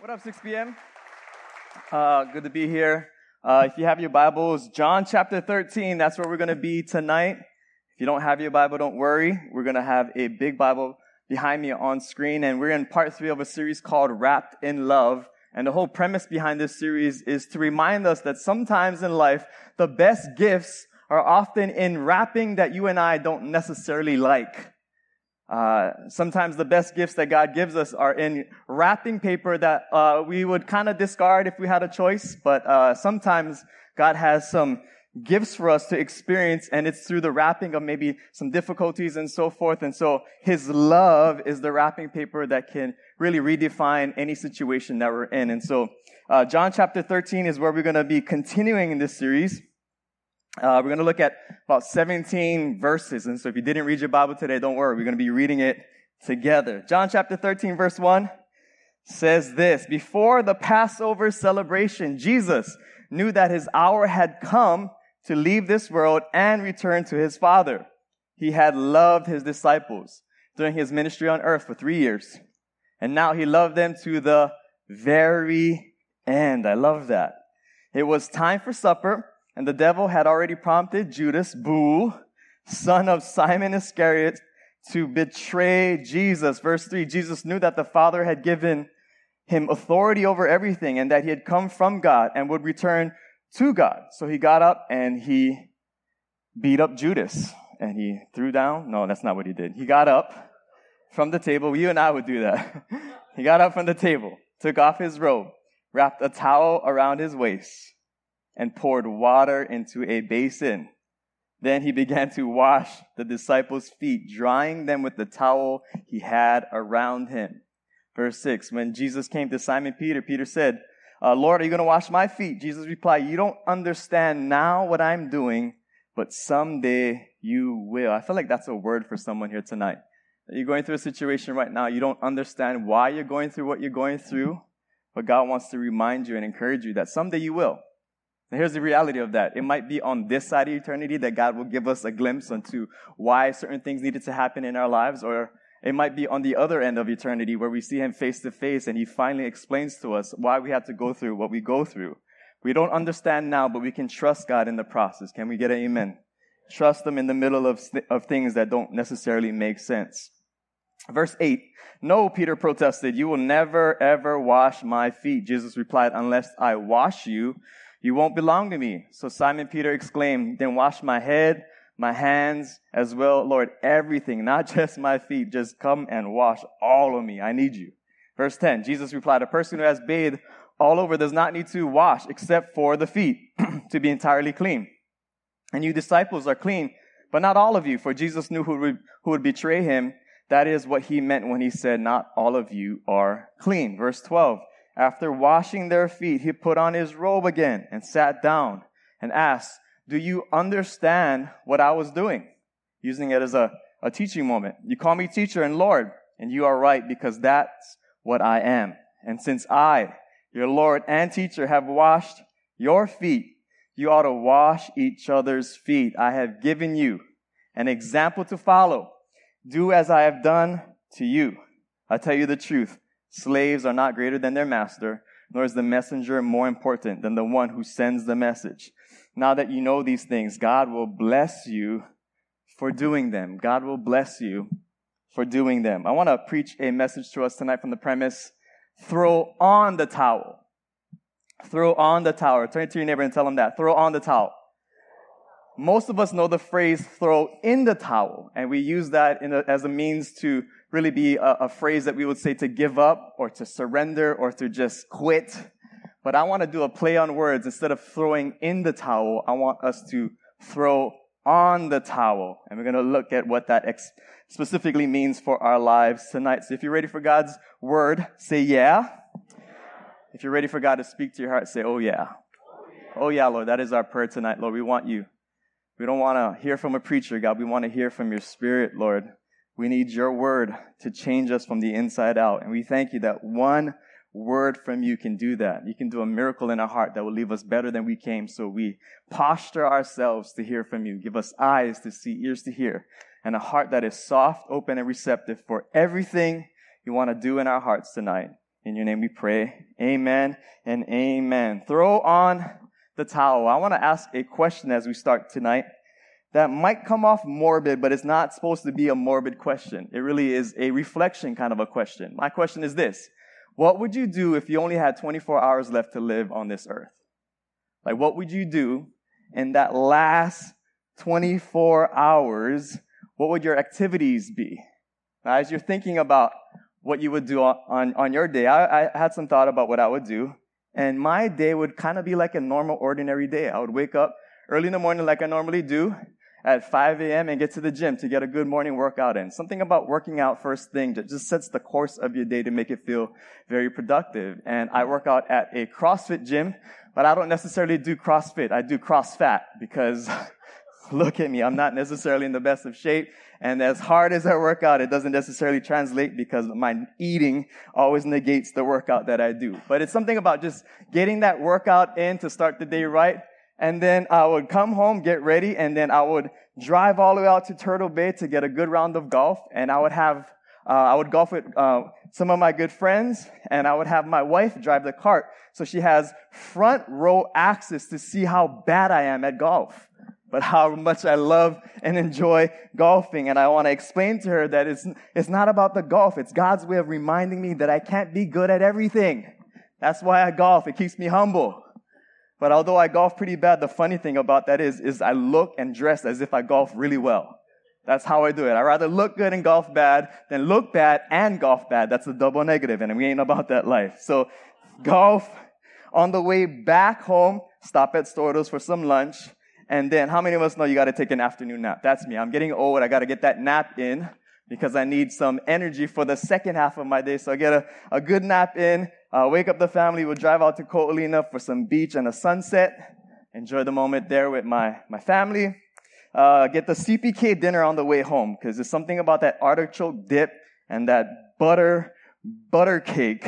What up, 6 p.m.? Uh, good to be here. Uh, if you have your Bibles, John chapter 13, that's where we're going to be tonight. If you don't have your Bible, don't worry. We're going to have a big Bible behind me on screen, and we're in part three of a series called Wrapped in Love. And the whole premise behind this series is to remind us that sometimes in life, the best gifts are often in wrapping that you and I don't necessarily like. Uh, sometimes the best gifts that God gives us are in wrapping paper that uh, we would kind of discard if we had a choice, but uh, sometimes God has some gifts for us to experience, and it's through the wrapping of maybe some difficulties and so forth. And so His love is the wrapping paper that can really redefine any situation that we're in. And so uh, John chapter 13 is where we're going to be continuing in this series. Uh, we're going to look at about 17 verses. And so if you didn't read your Bible today, don't worry. We're going to be reading it together. John chapter 13 verse 1 says this, before the Passover celebration, Jesus knew that his hour had come to leave this world and return to his Father. He had loved his disciples during his ministry on earth for three years. And now he loved them to the very end. I love that. It was time for supper and the devil had already prompted Judas, boo, son of Simon Iscariot, to betray Jesus. Verse 3 Jesus knew that the Father had given him authority over everything and that he had come from God and would return to God. So he got up and he beat up Judas and he threw down. No, that's not what he did. He got up from the table. You and I would do that. he got up from the table, took off his robe, wrapped a towel around his waist and poured water into a basin. Then he began to wash the disciples' feet, drying them with the towel he had around him. Verse 6 When Jesus came to Simon Peter, Peter said, uh, Lord, are you going to wash my feet? Jesus replied, You don't understand now what I'm doing, but someday you will. I feel like that's a word for someone here tonight. You're going through a situation right now. You don't understand why you're going through what you're going through, but God wants to remind you and encourage you that someday you will. Now here's the reality of that. It might be on this side of eternity that God will give us a glimpse into why certain things needed to happen in our lives, or it might be on the other end of eternity where we see Him face to face and He finally explains to us why we had to go through what we go through. We don't understand now, but we can trust God in the process. Can we get an amen? Trust Him in the middle of, of things that don't necessarily make sense. Verse 8. No, Peter protested, you will never ever wash my feet. Jesus replied, unless I wash you, you won't belong to me. So Simon Peter exclaimed, Then wash my head, my hands as well, Lord, everything, not just my feet. Just come and wash all of me. I need you. Verse 10 Jesus replied, A person who has bathed all over does not need to wash except for the feet to be entirely clean. And you disciples are clean, but not all of you, for Jesus knew who would, who would betray him. That is what he meant when he said, Not all of you are clean. Verse 12 after washing their feet, he put on his robe again and sat down and asked, Do you understand what I was doing? Using it as a, a teaching moment. You call me teacher and Lord, and you are right because that's what I am. And since I, your Lord and teacher, have washed your feet, you ought to wash each other's feet. I have given you an example to follow. Do as I have done to you. I tell you the truth. Slaves are not greater than their master, nor is the messenger more important than the one who sends the message. Now that you know these things, God will bless you for doing them. God will bless you for doing them. I want to preach a message to us tonight from the premise throw on the towel. Throw on the towel. Turn to your neighbor and tell them that. Throw on the towel. Most of us know the phrase throw in the towel, and we use that a, as a means to really be a, a phrase that we would say to give up or to surrender or to just quit. But I want to do a play on words. Instead of throwing in the towel, I want us to throw on the towel. And we're going to look at what that ex- specifically means for our lives tonight. So if you're ready for God's word, say yeah. If you're ready for God to speak to your heart, say, oh yeah. Oh yeah, Lord. That is our prayer tonight, Lord. We want you. We don't want to hear from a preacher, God. We want to hear from your spirit, Lord. We need your word to change us from the inside out. And we thank you that one word from you can do that. You can do a miracle in our heart that will leave us better than we came. So we posture ourselves to hear from you. Give us eyes to see, ears to hear, and a heart that is soft, open, and receptive for everything you want to do in our hearts tonight. In your name we pray. Amen and amen. Throw on the towel. I want to ask a question as we start tonight that might come off morbid, but it's not supposed to be a morbid question. It really is a reflection kind of a question. My question is this. What would you do if you only had 24 hours left to live on this earth? Like, what would you do in that last 24 hours? What would your activities be? Now, as you're thinking about what you would do on, on, your day, I, I had some thought about what I would do. And my day would kind of be like a normal, ordinary day. I would wake up early in the morning like I normally do at 5 a.m. and get to the gym to get a good morning workout in. Something about working out first thing that just sets the course of your day to make it feel very productive. And I work out at a CrossFit gym, but I don't necessarily do CrossFit. I do CrossFat because look at me. I'm not necessarily in the best of shape. And as hard as I work out, it doesn't necessarily translate because my eating always negates the workout that I do. But it's something about just getting that workout in to start the day right and then I would come home, get ready, and then I would drive all the way out to Turtle Bay to get a good round of golf. And I would have, uh, I would golf with uh, some of my good friends, and I would have my wife drive the cart. So she has front row access to see how bad I am at golf, but how much I love and enjoy golfing. And I want to explain to her that it's, it's not about the golf. It's God's way of reminding me that I can't be good at everything. That's why I golf. It keeps me humble. But although I golf pretty bad, the funny thing about that is, is I look and dress as if I golf really well. That's how I do it. I rather look good and golf bad than look bad and golf bad. That's a double negative, and we ain't about that life. So, golf on the way back home, stop at Storto's for some lunch, and then how many of us know you got to take an afternoon nap? That's me. I'm getting old. I got to get that nap in because I need some energy for the second half of my day. So I get a, a good nap in, uh, wake up the family. We'll drive out to Ko'olina for some beach and a sunset. Enjoy the moment there with my, my family. Uh, get the CPK dinner on the way home because there's something about that artichoke dip and that butter, butter cake,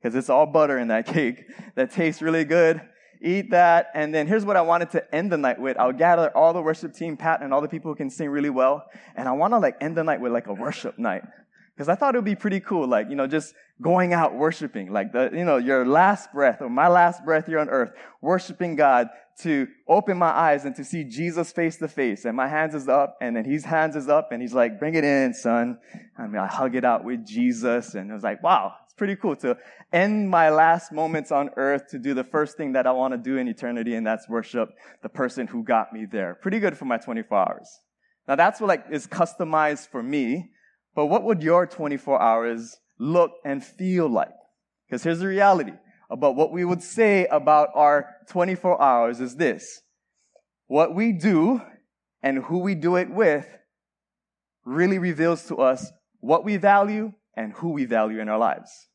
because it's all butter in that cake, that tastes really good. Eat that. And then here's what I wanted to end the night with. I'll gather all the worship team, Pat, and all the people who can sing really well. And I want to like end the night with like a worship night. Because I thought it would be pretty cool, like, you know, just going out worshiping, like the, you know, your last breath or my last breath here on earth, worshiping God to open my eyes and to see Jesus face to face. And my hands is up and then his hands is up and he's like, bring it in, son. I mean, I hug it out with Jesus. And I was like, wow, it's pretty cool to end my last moments on earth to do the first thing that I want to do in eternity. And that's worship the person who got me there. Pretty good for my 24 hours. Now that's what like is customized for me. But what would your 24 hours look and feel like? Because here's the reality about what we would say about our 24 hours is this. What we do and who we do it with really reveals to us what we value and who we value in our lives.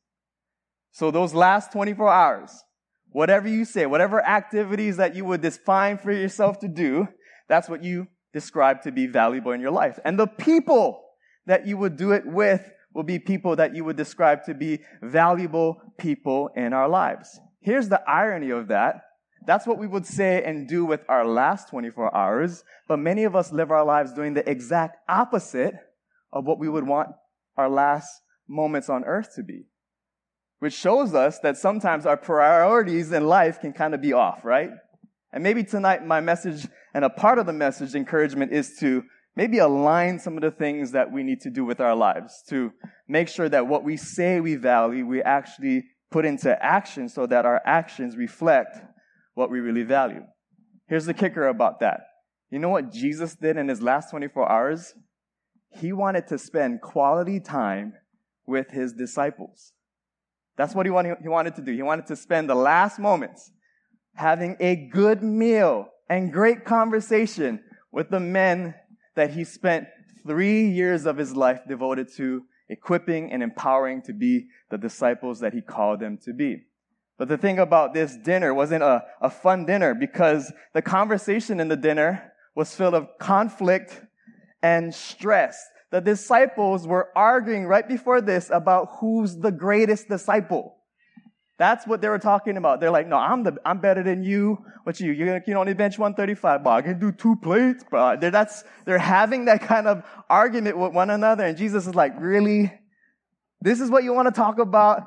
So those last 24 hours, whatever you say, whatever activities that you would define for yourself to do, that's what you describe to be valuable in your life. And the people that you would do it with will be people that you would describe to be valuable people in our lives. Here's the irony of that. That's what we would say and do with our last 24 hours, but many of us live our lives doing the exact opposite of what we would want our last moments on earth to be. Which shows us that sometimes our priorities in life can kind of be off, right? And maybe tonight my message and a part of the message encouragement is to maybe align some of the things that we need to do with our lives to make sure that what we say we value, we actually put into action so that our actions reflect what we really value. Here's the kicker about that. You know what Jesus did in his last 24 hours? He wanted to spend quality time with his disciples. That's what he wanted, he wanted to do. He wanted to spend the last moments having a good meal and great conversation with the men that he spent three years of his life devoted to equipping and empowering to be the disciples that he called them to be. But the thing about this dinner wasn't a, a fun dinner because the conversation in the dinner was filled of conflict and stress. The disciples were arguing right before this about who's the greatest disciple. That's what they were talking about. They're like, no, I'm the, I'm better than you. What you, you can only bench 135, but I can do two plates, bro. Uh, they're, that's, they're having that kind of argument with one another. And Jesus is like, really? This is what you want to talk about?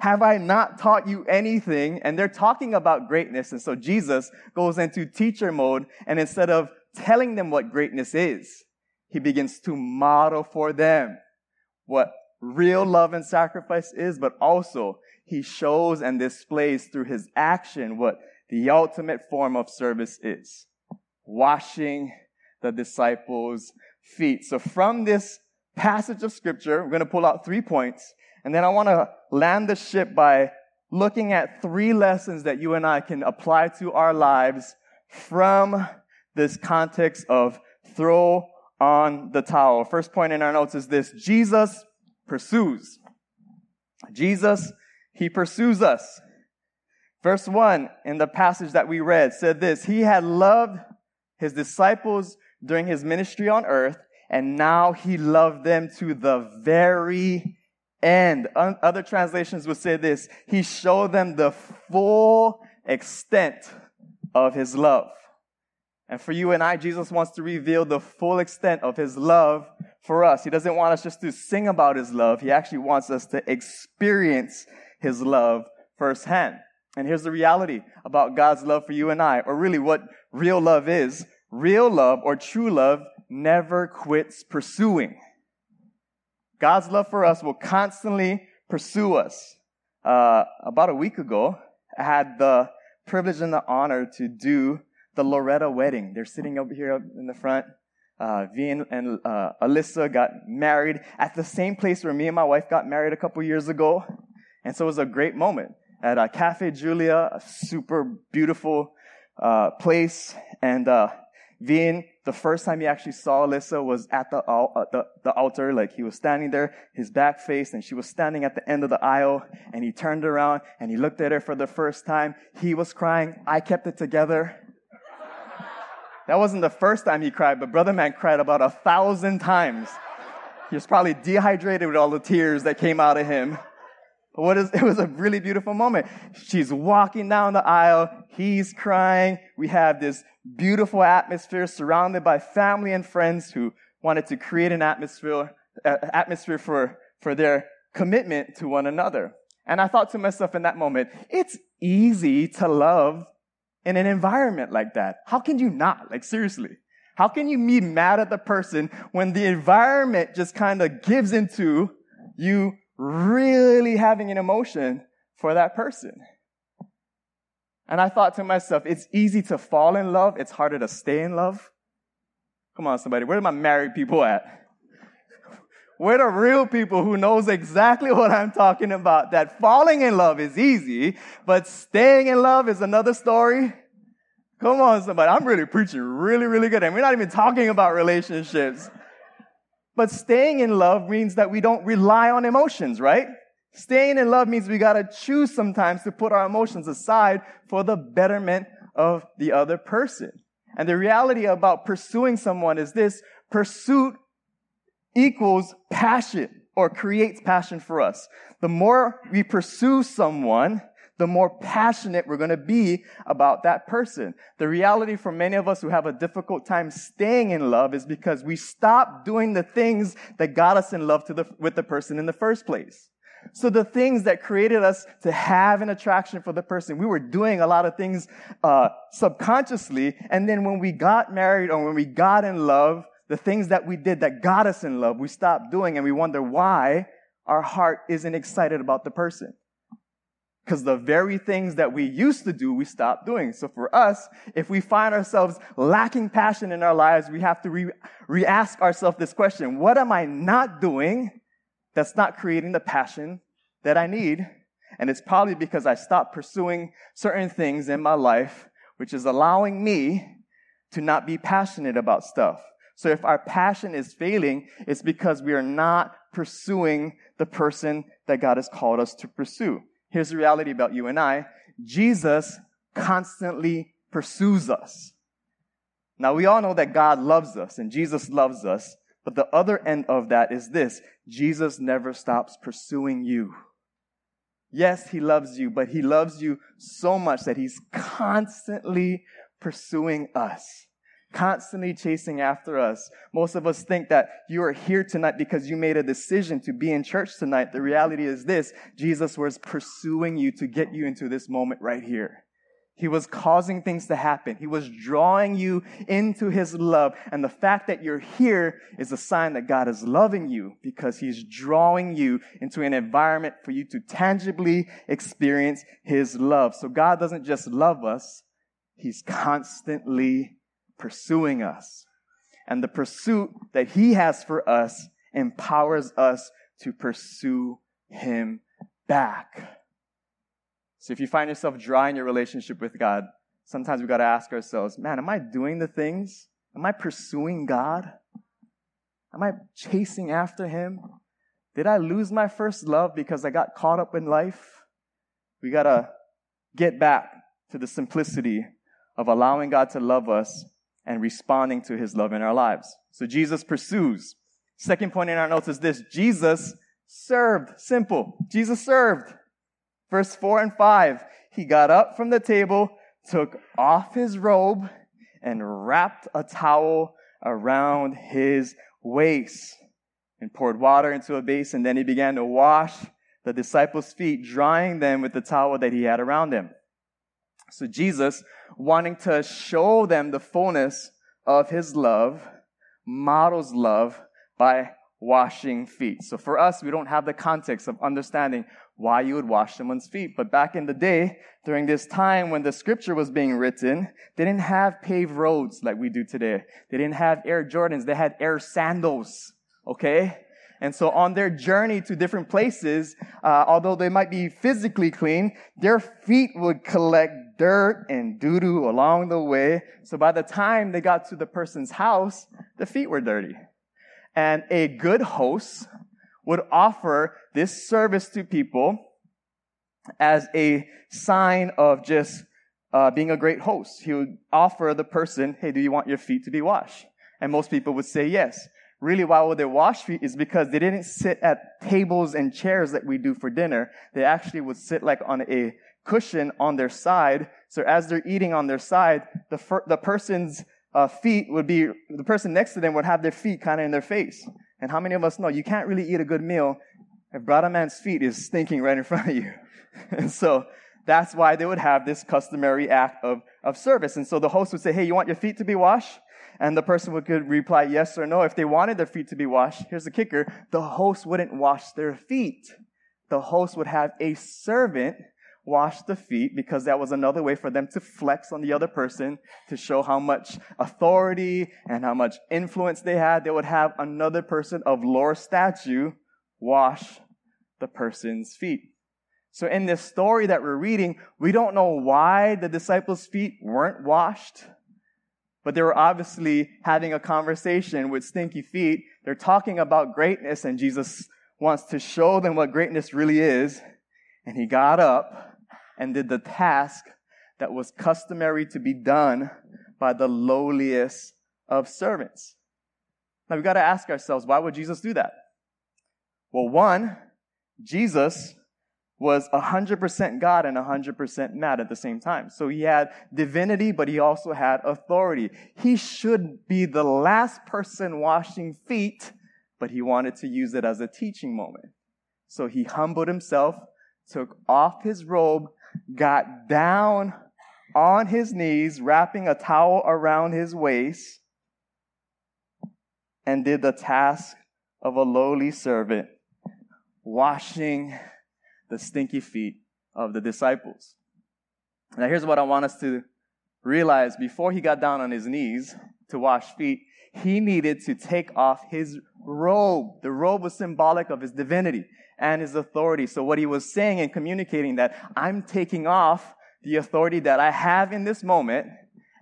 Have I not taught you anything? And they're talking about greatness. And so Jesus goes into teacher mode. And instead of telling them what greatness is, he begins to model for them what real love and sacrifice is, but also he shows and displays through his action what the ultimate form of service is. Washing the disciples' feet. So from this passage of scripture, we're going to pull out three points. And then I want to land the ship by looking at three lessons that you and I can apply to our lives from this context of throw on the towel. First point in our notes is this Jesus pursues. Jesus, he pursues us. Verse 1 in the passage that we read said this He had loved his disciples during his ministry on earth, and now he loved them to the very end. Other translations would say this He showed them the full extent of his love. And for you and I, Jesus wants to reveal the full extent of his love for us. He doesn't want us just to sing about his love. He actually wants us to experience his love firsthand. And here's the reality about God's love for you and I, or really what real love is. Real love or true love never quits pursuing. God's love for us will constantly pursue us. Uh, about a week ago, I had the privilege and the honor to do the Loretta wedding. They're sitting over here in the front. Uh, v and, and uh, Alyssa got married at the same place where me and my wife got married a couple years ago. And so it was a great moment at uh, Cafe Julia, a super beautiful uh, place. And uh, Vin, the first time he actually saw Alyssa was at the, uh, the, the altar. Like he was standing there, his back faced, and she was standing at the end of the aisle. And he turned around and he looked at her for the first time. He was crying. I kept it together. That wasn't the first time he cried, but Brother Man cried about a thousand times. He was probably dehydrated with all the tears that came out of him. But what is, it was a really beautiful moment. She's walking down the aisle. He's crying. We have this beautiful atmosphere surrounded by family and friends who wanted to create an atmosphere, uh, atmosphere for, for their commitment to one another. And I thought to myself in that moment, it's easy to love in an environment like that? How can you not? Like, seriously. How can you be mad at the person when the environment just kind of gives into you really having an emotion for that person? And I thought to myself, it's easy to fall in love. It's harder to stay in love. Come on, somebody. Where are my married people at? We're the real people who knows exactly what I'm talking about. That falling in love is easy, but staying in love is another story. Come on, somebody. I'm really preaching really, really good. And we're not even talking about relationships. But staying in love means that we don't rely on emotions, right? Staying in love means we gotta choose sometimes to put our emotions aside for the betterment of the other person. And the reality about pursuing someone is this pursuit equals passion or creates passion for us. The more we pursue someone, the more passionate we're going to be about that person. The reality for many of us who have a difficult time staying in love is because we stop doing the things that got us in love the, with the person in the first place. So the things that created us to have an attraction for the person, we were doing a lot of things uh, subconsciously, and then when we got married or when we got in love, the things that we did that got us in love, we stopped doing and we wonder why our heart isn't excited about the person. Because the very things that we used to do, we stop doing. So for us, if we find ourselves lacking passion in our lives, we have to re- re-ask ourselves this question. What am I not doing that's not creating the passion that I need? And it's probably because I stopped pursuing certain things in my life, which is allowing me to not be passionate about stuff. So if our passion is failing, it's because we are not pursuing the person that God has called us to pursue. Here's the reality about you and I. Jesus constantly pursues us. Now we all know that God loves us and Jesus loves us, but the other end of that is this. Jesus never stops pursuing you. Yes, he loves you, but he loves you so much that he's constantly pursuing us. Constantly chasing after us. Most of us think that you are here tonight because you made a decision to be in church tonight. The reality is this Jesus was pursuing you to get you into this moment right here. He was causing things to happen. He was drawing you into His love. And the fact that you're here is a sign that God is loving you because He's drawing you into an environment for you to tangibly experience His love. So God doesn't just love us, He's constantly pursuing us. And the pursuit that He has for us empowers us to pursue Him back. So if you find yourself dry in your relationship with God, sometimes we got to ask ourselves, man, am I doing the things? Am I pursuing God? Am I chasing after Him? Did I lose my first love because I got caught up in life? We got to get back to the simplicity of allowing God to love us and responding to His love in our lives. So Jesus pursues. Second point in our notes is this Jesus served. Simple. Jesus served. Verse 4 and 5. He got up from the table, took off his robe, and wrapped a towel around his waist and poured water into a basin. Then he began to wash the disciples' feet, drying them with the towel that he had around him. So Jesus, wanting to show them the fullness of his love, models love by washing feet. So for us, we don't have the context of understanding why you would wash someone's feet. But back in the day, during this time when the scripture was being written, they didn't have paved roads like we do today. They didn't have Air Jordans. They had Air sandals. Okay? And so on their journey to different places, uh, although they might be physically clean, their feet would collect dirt and doo-doo along the way. So by the time they got to the person's house, the feet were dirty. And a good host would offer this service to people as a sign of just uh, being a great host. He would offer the person, hey, do you want your feet to be washed? And most people would say yes. Really, why would they wash feet is because they didn't sit at tables and chairs like we do for dinner. They actually would sit like on a cushion on their side. So as they're eating on their side, the, fir- the person's uh, feet would be, the person next to them would have their feet kind of in their face. And how many of us know you can't really eat a good meal if brother man's feet is stinking right in front of you? and so that's why they would have this customary act of, of service. And so the host would say, Hey, you want your feet to be washed? And the person would could reply yes or no. If they wanted their feet to be washed, here's the kicker. The host wouldn't wash their feet. The host would have a servant wash the feet because that was another way for them to flex on the other person to show how much authority and how much influence they had. They would have another person of lower stature wash the person's feet. So in this story that we're reading, we don't know why the disciples' feet weren't washed, but they were obviously having a conversation with stinky feet. They're talking about greatness and Jesus wants to show them what greatness really is. And he got up and did the task that was customary to be done by the lowliest of servants. Now we've got to ask ourselves, why would Jesus do that? Well, one, Jesus was 100% God and 100% man at the same time. So he had divinity, but he also had authority. He should be the last person washing feet, but he wanted to use it as a teaching moment. So he humbled himself, took off his robe, got down on his knees, wrapping a towel around his waist, and did the task of a lowly servant, washing the stinky feet of the disciples. Now, here's what I want us to realize before he got down on his knees to wash feet, he needed to take off his robe. The robe was symbolic of his divinity and his authority. So what he was saying and communicating that I'm taking off the authority that I have in this moment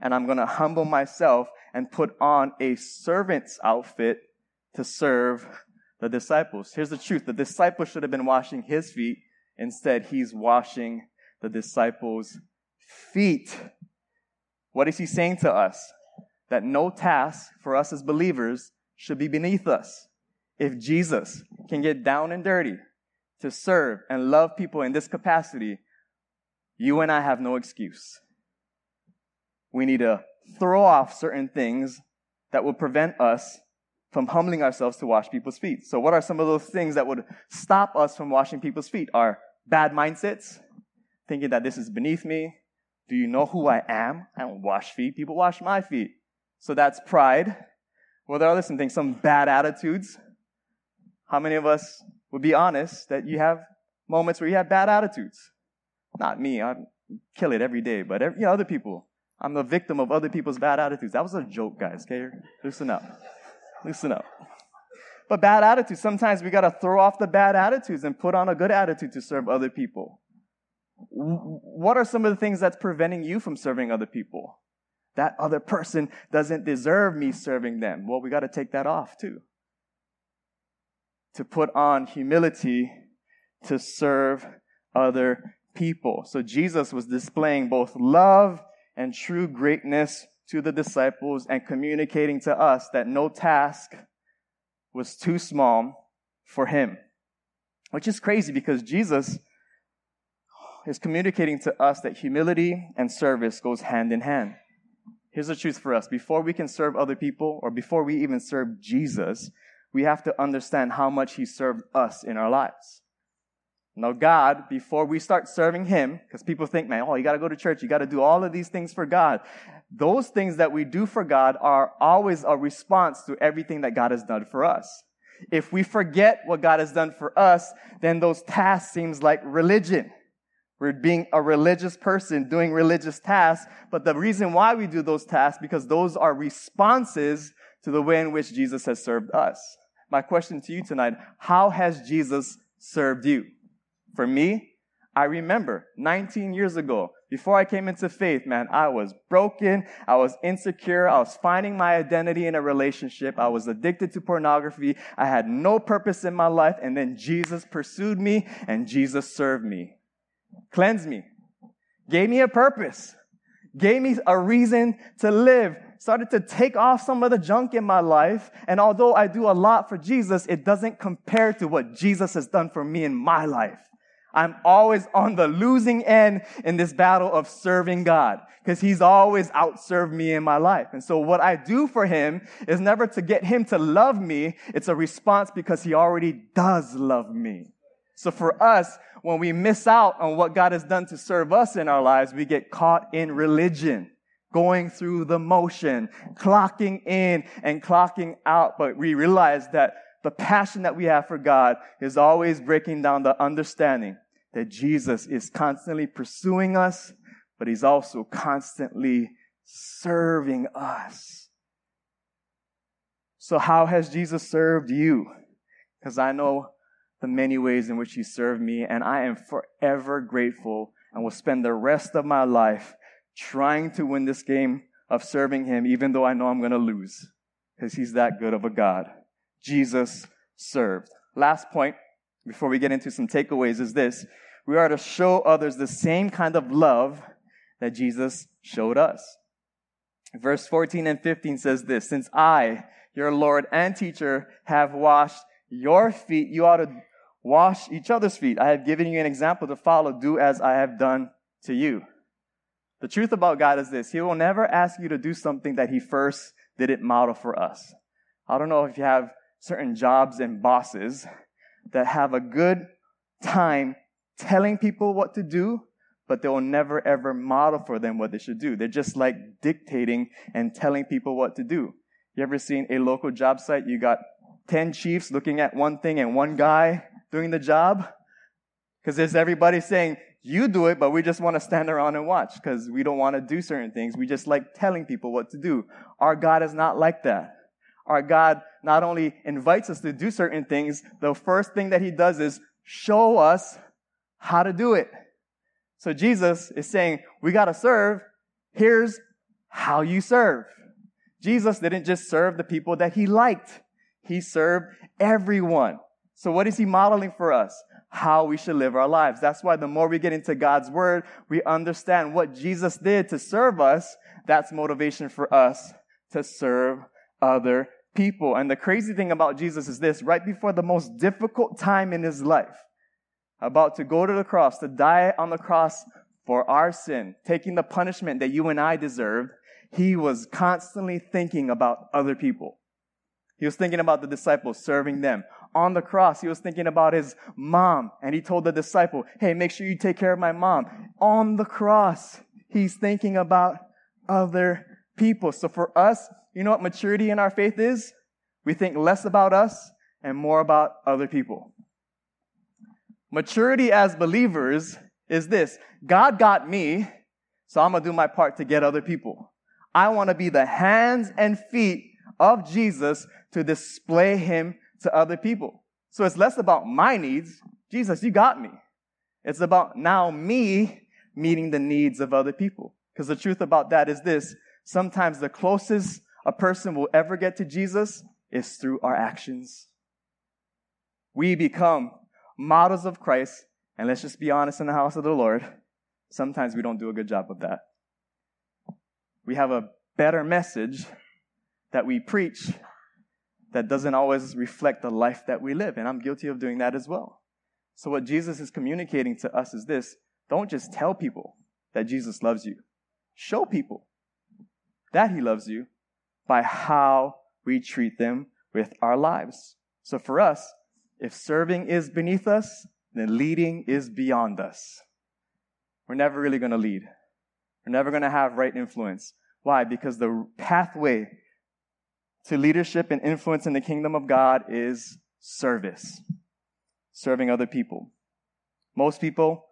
and I'm going to humble myself and put on a servant's outfit to serve the disciples. Here's the truth. The disciples should have been washing his feet. Instead, he's washing the disciples' feet. What is he saying to us? That no task for us as believers should be beneath us. If Jesus can get down and dirty to serve and love people in this capacity, you and I have no excuse. We need to throw off certain things that will prevent us from humbling ourselves to wash people's feet. So what are some of those things that would stop us from washing people's feet? Are bad mindsets, thinking that this is beneath me. Do you know who I am? I don't wash feet. People wash my feet. So that's pride. Well, there are some things, some bad attitudes. How many of us would be honest that you have moments where you have bad attitudes? Not me. I kill it every day, but every, you know, other people. I'm the victim of other people's bad attitudes. That was a joke, guys. Okay, loosen up. Loosen up. But bad attitudes, sometimes we got to throw off the bad attitudes and put on a good attitude to serve other people. What are some of the things that's preventing you from serving other people? That other person doesn't deserve me serving them. Well, we got to take that off too. To put on humility to serve other people. So Jesus was displaying both love and true greatness to the disciples and communicating to us that no task was too small for him. Which is crazy because Jesus is communicating to us that humility and service goes hand in hand. Here's the truth for us. Before we can serve other people or before we even serve Jesus, we have to understand how much he served us in our lives. Now, God, before we start serving Him, because people think, man, oh, you got to go to church, you got to do all of these things for God. Those things that we do for God are always a response to everything that God has done for us. If we forget what God has done for us, then those tasks seems like religion. We're being a religious person doing religious tasks, but the reason why we do those tasks because those are responses to the way in which Jesus has served us. My question to you tonight, how has Jesus served you? For me, I remember 19 years ago, before I came into faith, man, I was broken. I was insecure. I was finding my identity in a relationship. I was addicted to pornography. I had no purpose in my life. And then Jesus pursued me and Jesus served me, cleansed me, gave me a purpose, gave me a reason to live, started to take off some of the junk in my life. And although I do a lot for Jesus, it doesn't compare to what Jesus has done for me in my life. I'm always on the losing end in this battle of serving God because he's always outserved me in my life. And so what I do for him is never to get him to love me. It's a response because he already does love me. So for us, when we miss out on what God has done to serve us in our lives, we get caught in religion, going through the motion, clocking in and clocking out. But we realize that the passion that we have for God is always breaking down the understanding that Jesus is constantly pursuing us, but he's also constantly serving us. So how has Jesus served you? Because I know the many ways in which he served me, and I am forever grateful and will spend the rest of my life trying to win this game of serving him, even though I know I'm going to lose, because he's that good of a God. Jesus served. Last point before we get into some takeaways is this. We are to show others the same kind of love that Jesus showed us. Verse 14 and 15 says this, since I, your Lord and teacher, have washed your feet, you ought to wash each other's feet. I have given you an example to follow. Do as I have done to you. The truth about God is this. He will never ask you to do something that he first didn't model for us. I don't know if you have certain jobs and bosses that have a good time telling people what to do, but they will never ever model for them what they should do. They're just like dictating and telling people what to do. You ever seen a local job site? You got 10 chiefs looking at one thing and one guy doing the job? Because there's everybody saying, you do it, but we just want to stand around and watch because we don't want to do certain things. We just like telling people what to do. Our God is not like that our God not only invites us to do certain things, the first thing that he does is show us how to do it. So Jesus is saying, we got to serve. Here's how you serve. Jesus didn't just serve the people that he liked. He served everyone. So what is he modeling for us? How we should live our lives. That's why the more we get into God's word, we understand what Jesus did to serve us. That's motivation for us to serve other people. And the crazy thing about Jesus is this right before the most difficult time in his life, about to go to the cross, to die on the cross for our sin, taking the punishment that you and I deserved, he was constantly thinking about other people. He was thinking about the disciples, serving them. On the cross, he was thinking about his mom, and he told the disciple, Hey, make sure you take care of my mom. On the cross, he's thinking about other people. So for us, you know what maturity in our faith is? We think less about us and more about other people. Maturity as believers is this God got me, so I'm gonna do my part to get other people. I wanna be the hands and feet of Jesus to display him to other people. So it's less about my needs. Jesus, you got me. It's about now me meeting the needs of other people. Because the truth about that is this sometimes the closest a person will ever get to Jesus is through our actions. We become models of Christ, and let's just be honest in the house of the Lord, sometimes we don't do a good job of that. We have a better message that we preach that doesn't always reflect the life that we live, and I'm guilty of doing that as well. So, what Jesus is communicating to us is this don't just tell people that Jesus loves you, show people that He loves you by how we treat them with our lives. So, for us, if serving is beneath us, then leading is beyond us. We're never really going to lead. We're never going to have right influence. Why? Because the pathway to leadership and influence in the kingdom of God is service, serving other people. Most people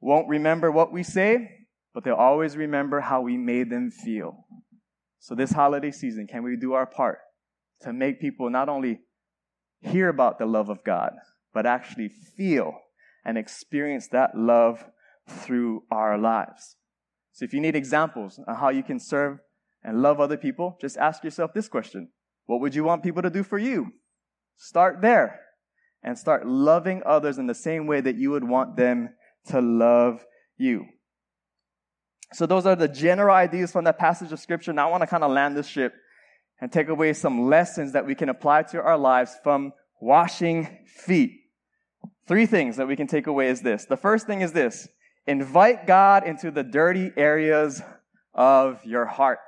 won't remember what we say, but they'll always remember how we made them feel. So, this holiday season, can we do our part to make people not only hear about the love of God, but actually feel and experience that love through our lives. So if you need examples on how you can serve and love other people, just ask yourself this question. What would you want people to do for you? Start there and start loving others in the same way that you would want them to love you. So those are the general ideas from that passage of scripture. Now I want to kind of land this ship and take away some lessons that we can apply to our lives from washing feet. Three things that we can take away is this. The first thing is this. Invite God into the dirty areas of your heart.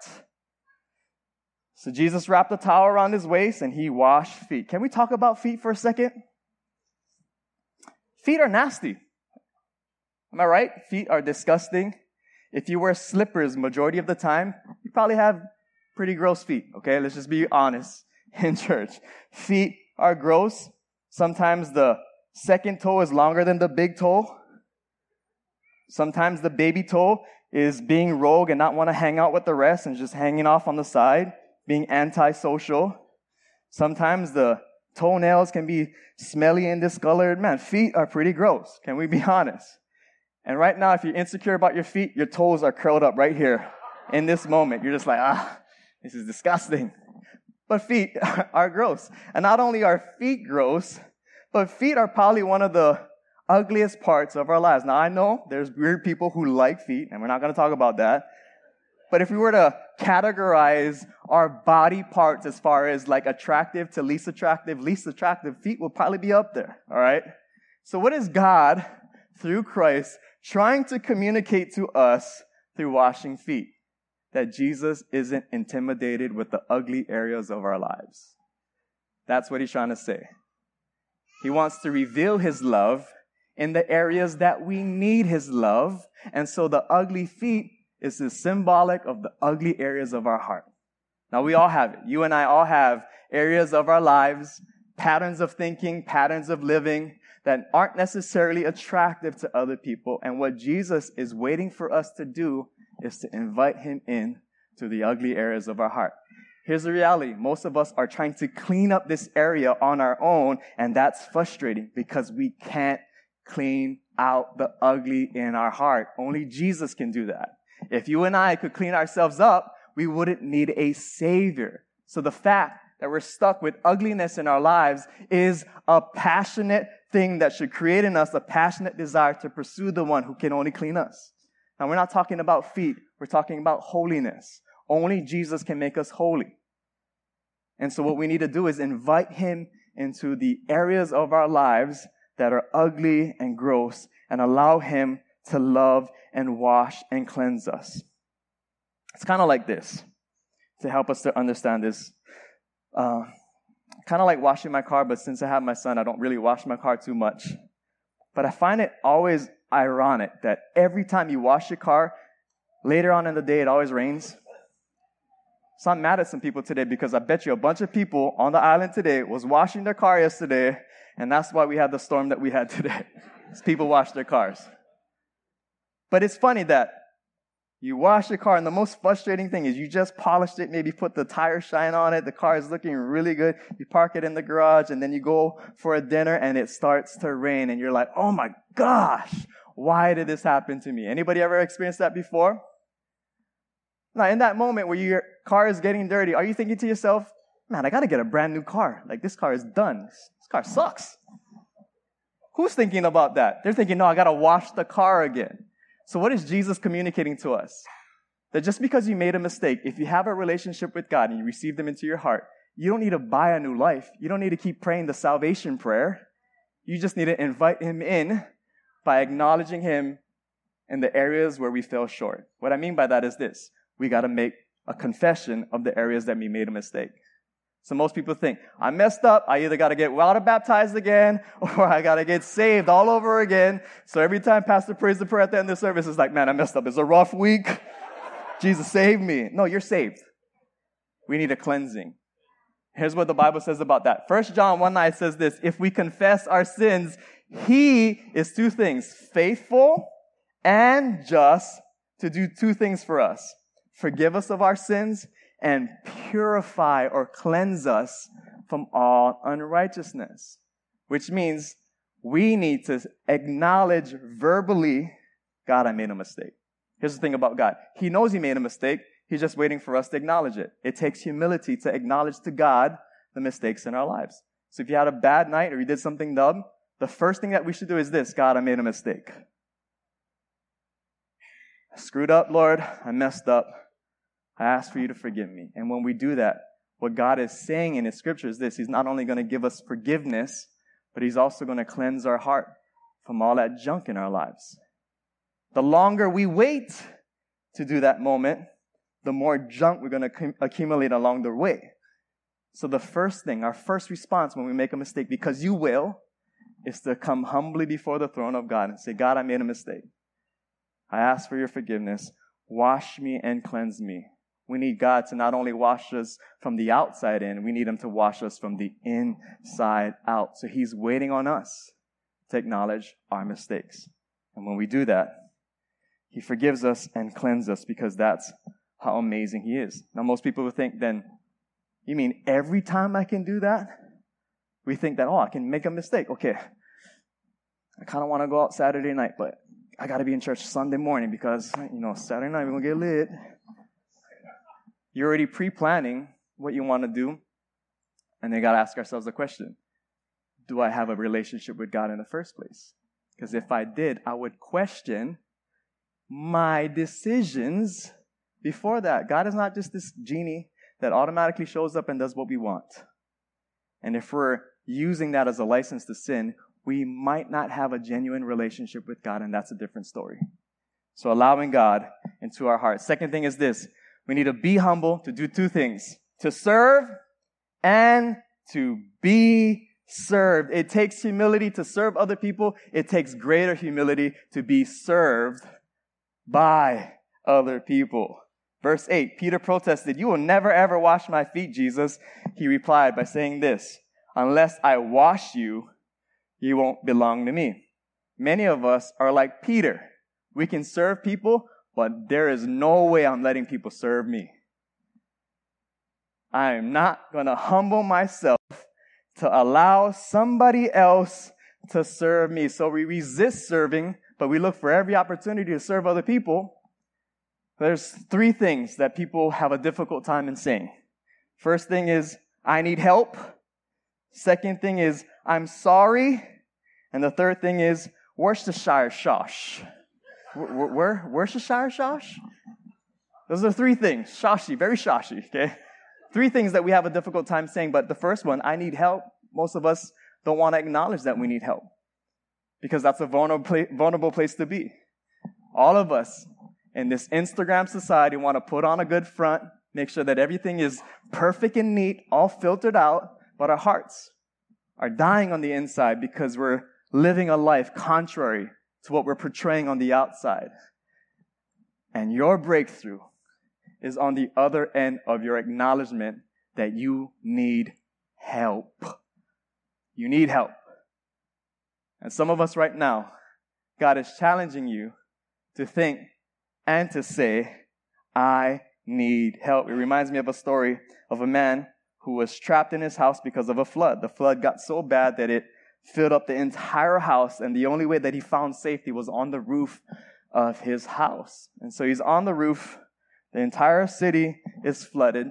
So Jesus wrapped a towel around his waist and he washed feet. Can we talk about feet for a second? Feet are nasty. Am I right? Feet are disgusting. If you wear slippers majority of the time, you probably have pretty gross feet, okay? Let's just be honest in church. Feet are gross. Sometimes the second toe is longer than the big toe. Sometimes the baby toe is being rogue and not want to hang out with the rest and just hanging off on the side, being antisocial. Sometimes the toenails can be smelly and discolored. Man, feet are pretty gross. Can we be honest? And right now, if you're insecure about your feet, your toes are curled up right here in this moment. You're just like, ah, this is disgusting. But feet are gross. And not only are feet gross, but feet are probably one of the ugliest parts of our lives. Now I know there's weird people who like feet, and we're not going to talk about that. But if we were to categorize our body parts as far as like attractive to least attractive, least attractive, feet will probably be up there. All right. So what is God through Christ trying to communicate to us through washing feet? that Jesus isn't intimidated with the ugly areas of our lives. That's what he's trying to say. He wants to reveal his love in the areas that we need his love. And so the ugly feet is symbolic of the ugly areas of our heart. Now we all have it. You and I all have areas of our lives, patterns of thinking, patterns of living that aren't necessarily attractive to other people. And what Jesus is waiting for us to do is to invite him in to the ugly areas of our heart. Here's the reality. Most of us are trying to clean up this area on our own, and that's frustrating because we can't clean out the ugly in our heart. Only Jesus can do that. If you and I could clean ourselves up, we wouldn't need a savior. So the fact that we're stuck with ugliness in our lives is a passionate thing that should create in us a passionate desire to pursue the one who can only clean us. Now, we're not talking about feet, we're talking about holiness. Only Jesus can make us holy. And so, what we need to do is invite Him into the areas of our lives that are ugly and gross and allow Him to love and wash and cleanse us. It's kind of like this. to help us to understand this. Uh, kind of like washing my car, but since I have my son, I don't really wash my car too much. But I find it always ironic that every time you wash your car, later on in the day, it always rains. So I'm mad at some people today because I bet you a bunch of people on the island today was washing their car yesterday, and that's why we had the storm that we had today. people wash their cars. But it's funny that you wash your car, and the most frustrating thing is you just polished it, maybe put the tire shine on it, the car is looking really good. You park it in the garage, and then you go for a dinner, and it starts to rain, and you're like, oh my gosh, why did this happen to me? Anybody ever experienced that before? Now, in that moment where your car is getting dirty, are you thinking to yourself, man, I gotta get a brand new car. Like, this car is done. This car sucks. Who's thinking about that? They're thinking, no, I gotta wash the car again. So, what is Jesus communicating to us? That just because you made a mistake, if you have a relationship with God and you receive them into your heart, you don't need to buy a new life. You don't need to keep praying the salvation prayer. You just need to invite Him in by acknowledging Him in the areas where we fell short. What I mean by that is this we got to make a confession of the areas that we made a mistake. So most people think, I messed up. I either got to get water baptized again or I got to get saved all over again. So every time pastor prays the prayer at the end of the service, it's like, man, I messed up. It's a rough week. Jesus saved me. No, you're saved. We need a cleansing. Here's what the Bible says about that. First John 1 9 says this, if we confess our sins, he is two things, faithful and just to do two things for us. Forgive us of our sins and purify or cleanse us from all unrighteousness. Which means we need to acknowledge verbally, God, I made a mistake. Here's the thing about God. He knows he made a mistake. He's just waiting for us to acknowledge it. It takes humility to acknowledge to God the mistakes in our lives. So if you had a bad night or you did something dumb, the first thing that we should do is this God, I made a mistake. I screwed up, Lord. I messed up. I ask for you to forgive me. And when we do that, what God is saying in His scripture is this He's not only going to give us forgiveness, but He's also going to cleanse our heart from all that junk in our lives. The longer we wait to do that moment, the more junk we're going to accumulate along the way. So the first thing, our first response when we make a mistake, because you will, is to come humbly before the throne of God and say, God, I made a mistake. I ask for your forgiveness. Wash me and cleanse me. We need God to not only wash us from the outside in, we need Him to wash us from the inside out. So He's waiting on us to acknowledge our mistakes. And when we do that, He forgives us and cleanses us because that's how amazing He is. Now, most people would think then, you mean every time I can do that? We think that, oh, I can make a mistake. Okay. I kind of want to go out Saturday night, but I got to be in church Sunday morning because, you know, Saturday night we're going to get lit. You're already pre planning what you want to do. And then got to ask ourselves the question Do I have a relationship with God in the first place? Because if I did, I would question my decisions before that. God is not just this genie that automatically shows up and does what we want. And if we're using that as a license to sin, we might not have a genuine relationship with God, and that's a different story. So allowing God into our hearts. Second thing is this we need to be humble to do two things to serve and to be served. It takes humility to serve other people, it takes greater humility to be served by other people. Verse 8 Peter protested, You will never ever wash my feet, Jesus. He replied by saying this Unless I wash you, you won't belong to me. Many of us are like Peter. We can serve people, but there is no way I'm letting people serve me. I am not going to humble myself to allow somebody else to serve me. So we resist serving, but we look for every opportunity to serve other people. There's three things that people have a difficult time in saying. First thing is, I need help. Second thing is, I'm sorry. And the third thing is, Worcestershire shosh. Where, Worcestershire shosh? Those are three things. Shashi, very shashi, okay? Three things that we have a difficult time saying, but the first one, I need help. Most of us don't want to acknowledge that we need help because that's a vulnerable, vulnerable place to be. All of us in this Instagram society want to put on a good front, make sure that everything is perfect and neat, all filtered out, but our hearts are dying on the inside because we're living a life contrary to what we're portraying on the outside. And your breakthrough is on the other end of your acknowledgement that you need help. You need help. And some of us right now, God is challenging you to think and to say, I need help. It reminds me of a story of a man who was trapped in his house because of a flood. The flood got so bad that it filled up the entire house, and the only way that he found safety was on the roof of his house. And so he's on the roof. The entire city is flooded.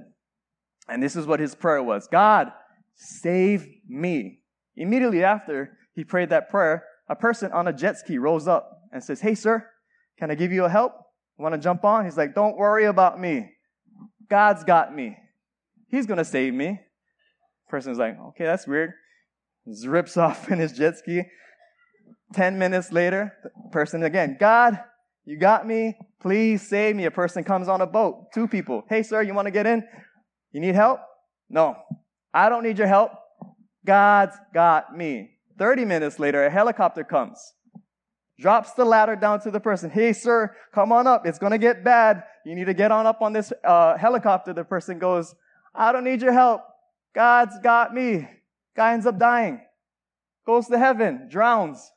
And this is what his prayer was God, save me. Immediately after he prayed that prayer, a person on a jet ski rose up and says, Hey, sir, can I give you a help? Want to jump on? He's like, Don't worry about me. God's got me. He's going to save me. Person's like, Okay, that's weird. Rips off in his jet ski. Ten minutes later, person again, God, you got me. Please save me. A person comes on a boat. Two people. Hey, sir, you want to get in? You need help? No. I don't need your help. God's got me. 30 minutes later, a helicopter comes drops the ladder down to the person. Hey, sir, come on up. It's going to get bad. You need to get on up on this uh, helicopter. The person goes, I don't need your help. God's got me. Guy ends up dying. Goes to heaven, drowns.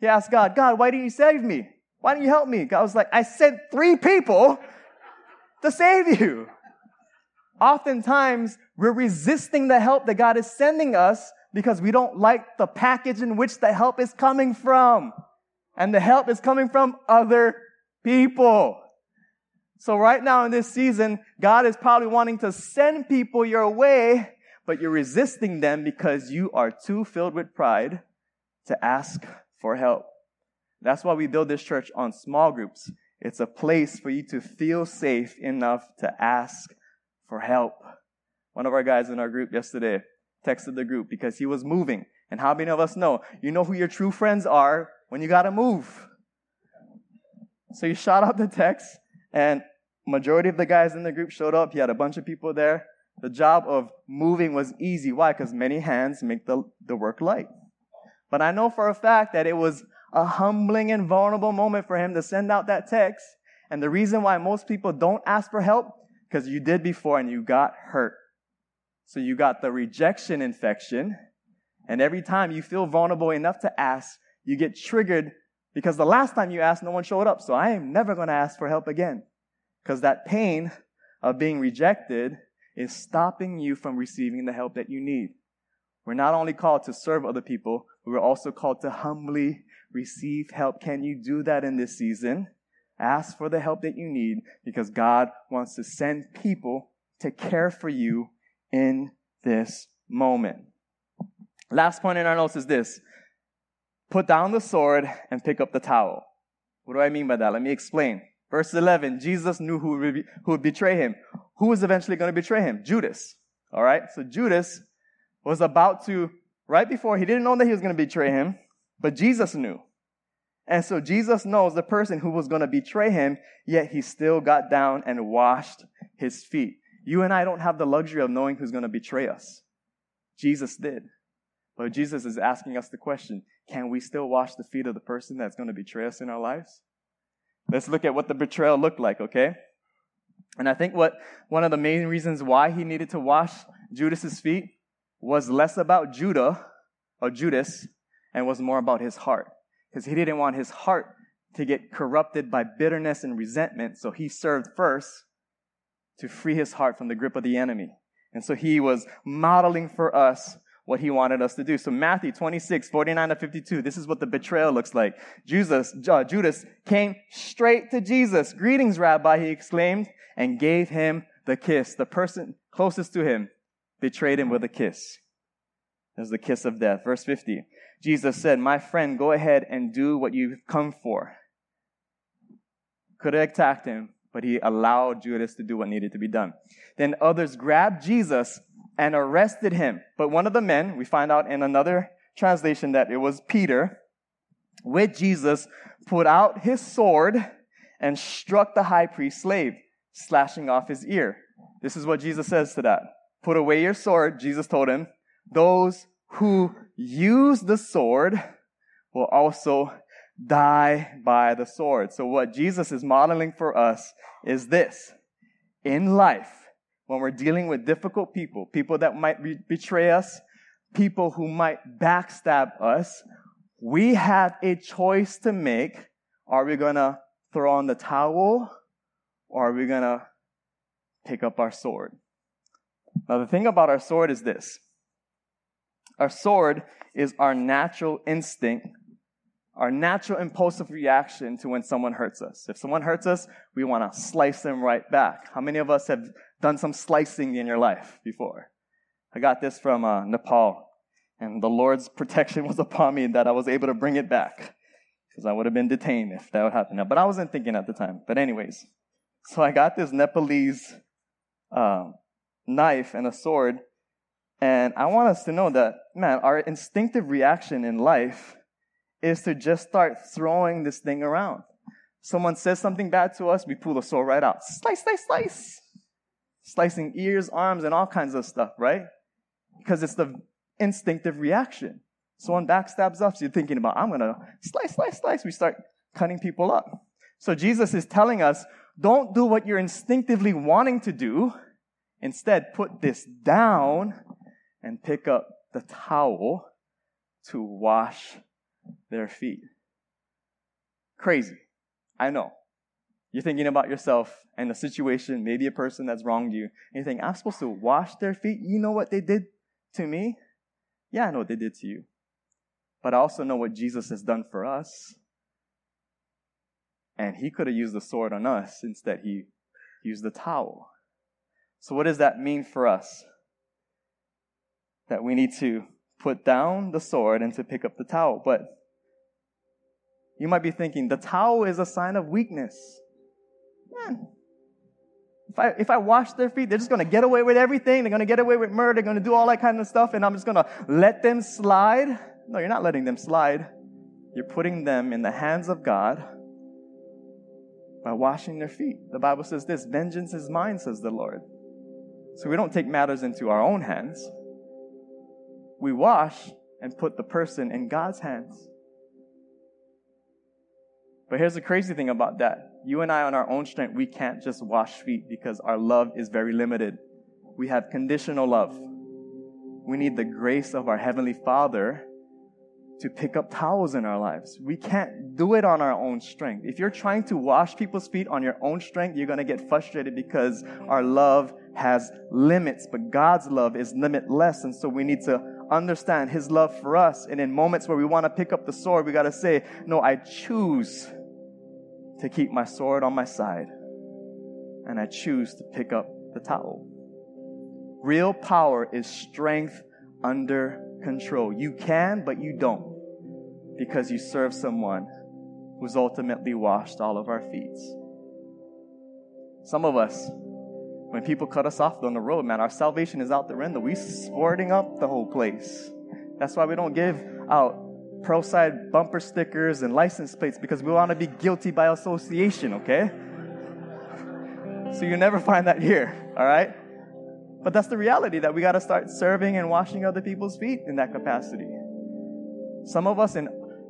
He asks God, God, why didn't you save me? Why didn't you help me? God was like, I sent three people to save you. Oftentimes, we're resisting the help that God is sending us because we don't like the package in which the help is coming from. And the help is coming from other people. So right now in this season, God is probably wanting to send people your way, but you're resisting them because you are too filled with pride to ask for help. That's why we build this church on small groups. It's a place for you to feel safe enough to ask for help. One of our guys in our group yesterday texted the group because he was moving. And how many of us know? You know who your true friends are when you got to move. So he shot out the text, and majority of the guys in the group showed up. He had a bunch of people there. The job of moving was easy. Why? Because many hands make the, the work light. But I know for a fact that it was a humbling and vulnerable moment for him to send out that text. And the reason why most people don't ask for help, because you did before and you got hurt. So you got the rejection infection. And every time you feel vulnerable enough to ask, you get triggered because the last time you asked, no one showed up. So I am never going to ask for help again. Because that pain of being rejected is stopping you from receiving the help that you need. We're not only called to serve other people, we're also called to humbly receive help. Can you do that in this season? Ask for the help that you need because God wants to send people to care for you in this moment. Last point in our notes is this Put down the sword and pick up the towel. What do I mean by that? Let me explain. Verse 11, Jesus knew who would, who would betray him. Who was eventually going to betray him? Judas. All right. So Judas was about to, right before, he didn't know that he was going to betray him, but Jesus knew. And so Jesus knows the person who was going to betray him, yet he still got down and washed his feet. You and I don't have the luxury of knowing who's going to betray us. Jesus did. But Jesus is asking us the question can we still wash the feet of the person that's going to betray us in our lives? Let's look at what the betrayal looked like, okay? And I think what one of the main reasons why he needed to wash Judas's feet was less about Judah or Judas and was more about his heart. Because he didn't want his heart to get corrupted by bitterness and resentment, so he served first to free his heart from the grip of the enemy. And so he was modeling for us what he wanted us to do. So Matthew 26, 49 to 52, this is what the betrayal looks like. Jesus, uh, Judas came straight to Jesus. Greetings, Rabbi, he exclaimed, and gave him the kiss. The person closest to him betrayed him with a kiss. It was the kiss of death. Verse 50. Jesus said, My friend, go ahead and do what you've come for. Could have attacked him, but he allowed Judas to do what needed to be done. Then others grabbed Jesus and arrested him. But one of the men, we find out in another translation that it was Peter, with Jesus, put out his sword and struck the high priest's slave, slashing off his ear. This is what Jesus says to that. Put away your sword, Jesus told him. Those who use the sword will also die by the sword. So what Jesus is modeling for us is this. In life, when we're dealing with difficult people, people that might be- betray us, people who might backstab us, we have a choice to make. Are we going to throw on the towel or are we going to pick up our sword? Now, the thing about our sword is this our sword is our natural instinct, our natural impulsive reaction to when someone hurts us. If someone hurts us, we want to slice them right back. How many of us have done some slicing in your life before? I got this from uh, Nepal, and the Lord's protection was upon me that I was able to bring it back because I would have been detained if that would happen. But I wasn't thinking at the time. But, anyways, so I got this Nepalese uh, knife and a sword, and I want us to know that, man, our instinctive reaction in life is to just start throwing this thing around. Someone says something bad to us, we pull the sword right out. Slice, slice, slice. Slicing ears, arms, and all kinds of stuff, right? Because it's the instinctive reaction. Someone backstabs us, you're thinking about, I'm gonna slice, slice, slice. We start cutting people up. So Jesus is telling us, don't do what you're instinctively wanting to do. Instead, put this down and pick up the towel to wash their feet. Crazy. I know. You're thinking about yourself and the situation, maybe a person that's wronged you, and you think, I'm supposed to wash their feet? You know what they did to me? Yeah, I know what they did to you. But I also know what Jesus has done for us. And he could have used the sword on us. Instead, he used the towel. So, what does that mean for us? That we need to put down the sword and to pick up the towel. But you might be thinking, the towel is a sign of weakness. Man, if I, if I wash their feet, they're just going to get away with everything. They're going to get away with murder. They're going to do all that kind of stuff, and I'm just going to let them slide. No, you're not letting them slide. You're putting them in the hands of God by washing their feet. The Bible says this vengeance is mine, says the Lord. So we don't take matters into our own hands. We wash and put the person in God's hands. But here's the crazy thing about that. You and I, on our own strength, we can't just wash feet because our love is very limited. We have conditional love. We need the grace of our Heavenly Father to pick up towels in our lives. We can't do it on our own strength. If you're trying to wash people's feet on your own strength, you're going to get frustrated because our love has limits, but God's love is limitless. And so we need to understand His love for us. And in moments where we want to pick up the sword, we got to say, No, I choose to keep my sword on my side. And I choose to pick up the towel. Real power is strength under control. You can, but you don't because you serve someone who's ultimately washed all of our feet. Some of us, when people cut us off on the road, man, our salvation is out the window. We're sporting up the whole place. That's why we don't give out pro side bumper stickers and license plates because we want to be guilty by association, okay? So you never find that here, all right? But that's the reality that we got to start serving and washing other people's feet in that capacity. Some of us in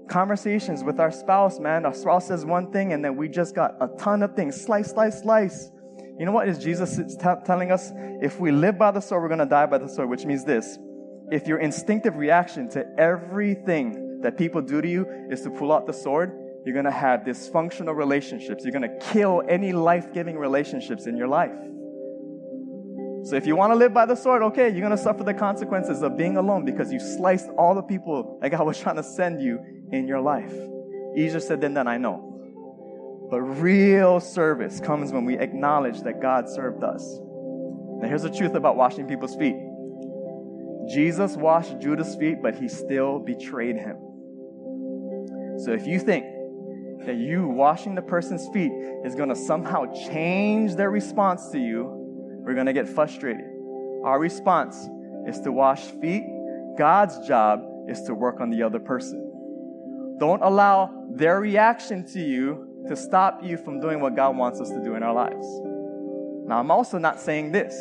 conversations with our spouse, man, our spouse says one thing and then we just got a ton of things. Slice, slice, slice. You know what is Jesus t- telling us? If we live by the sword, we're going to die by the sword, which means this. If your instinctive reaction to everything that people do to you is to pull out the sword, you're going to have dysfunctional relationships. You're going to kill any life giving relationships in your life. So if you want to live by the sword, okay, you're going to suffer the consequences of being alone because you sliced all the people that God was trying to send you in your life. Easier said than done, I know. But real service comes when we acknowledge that God served us. Now, here's the truth about washing people's feet Jesus washed Judas' feet, but he still betrayed him. So if you think that you washing the person's feet is going to somehow change their response to you, we're going to get frustrated. Our response is to wash feet. God's job is to work on the other person. Don't allow their reaction to you to stop you from doing what God wants us to do in our lives. Now, I'm also not saying this,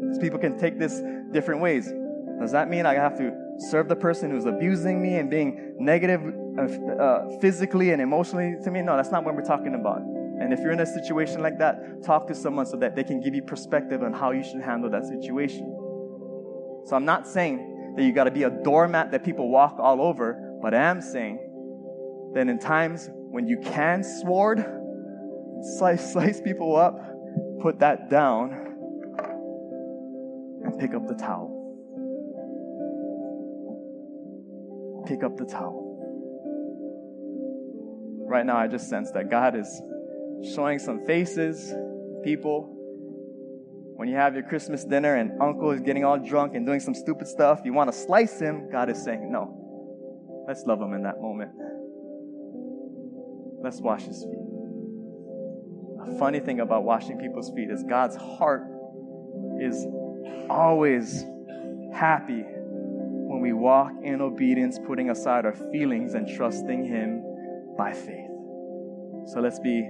because people can take this different ways. Does that mean I have to serve the person who's abusing me and being negative uh, physically and emotionally to me? No, that's not what we're talking about. And if you're in a situation like that, talk to someone so that they can give you perspective on how you should handle that situation. So I'm not saying that you got to be a doormat that people walk all over, but I am saying that in times when you can sword, slice, slice people up, put that down, and pick up the towel. Pick up the towel. Right now, I just sense that God is showing some faces, people. When you have your Christmas dinner and uncle is getting all drunk and doing some stupid stuff, you want to slice him, God is saying, No. Let's love him in that moment. Let's wash his feet. The funny thing about washing people's feet is God's heart is always happy when we walk in obedience, putting aside our feelings and trusting Him by faith. So let's be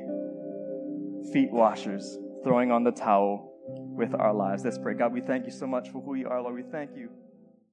feet washers, throwing on the towel with our lives. Let's pray. God, we thank you so much for who you are, Lord. We thank you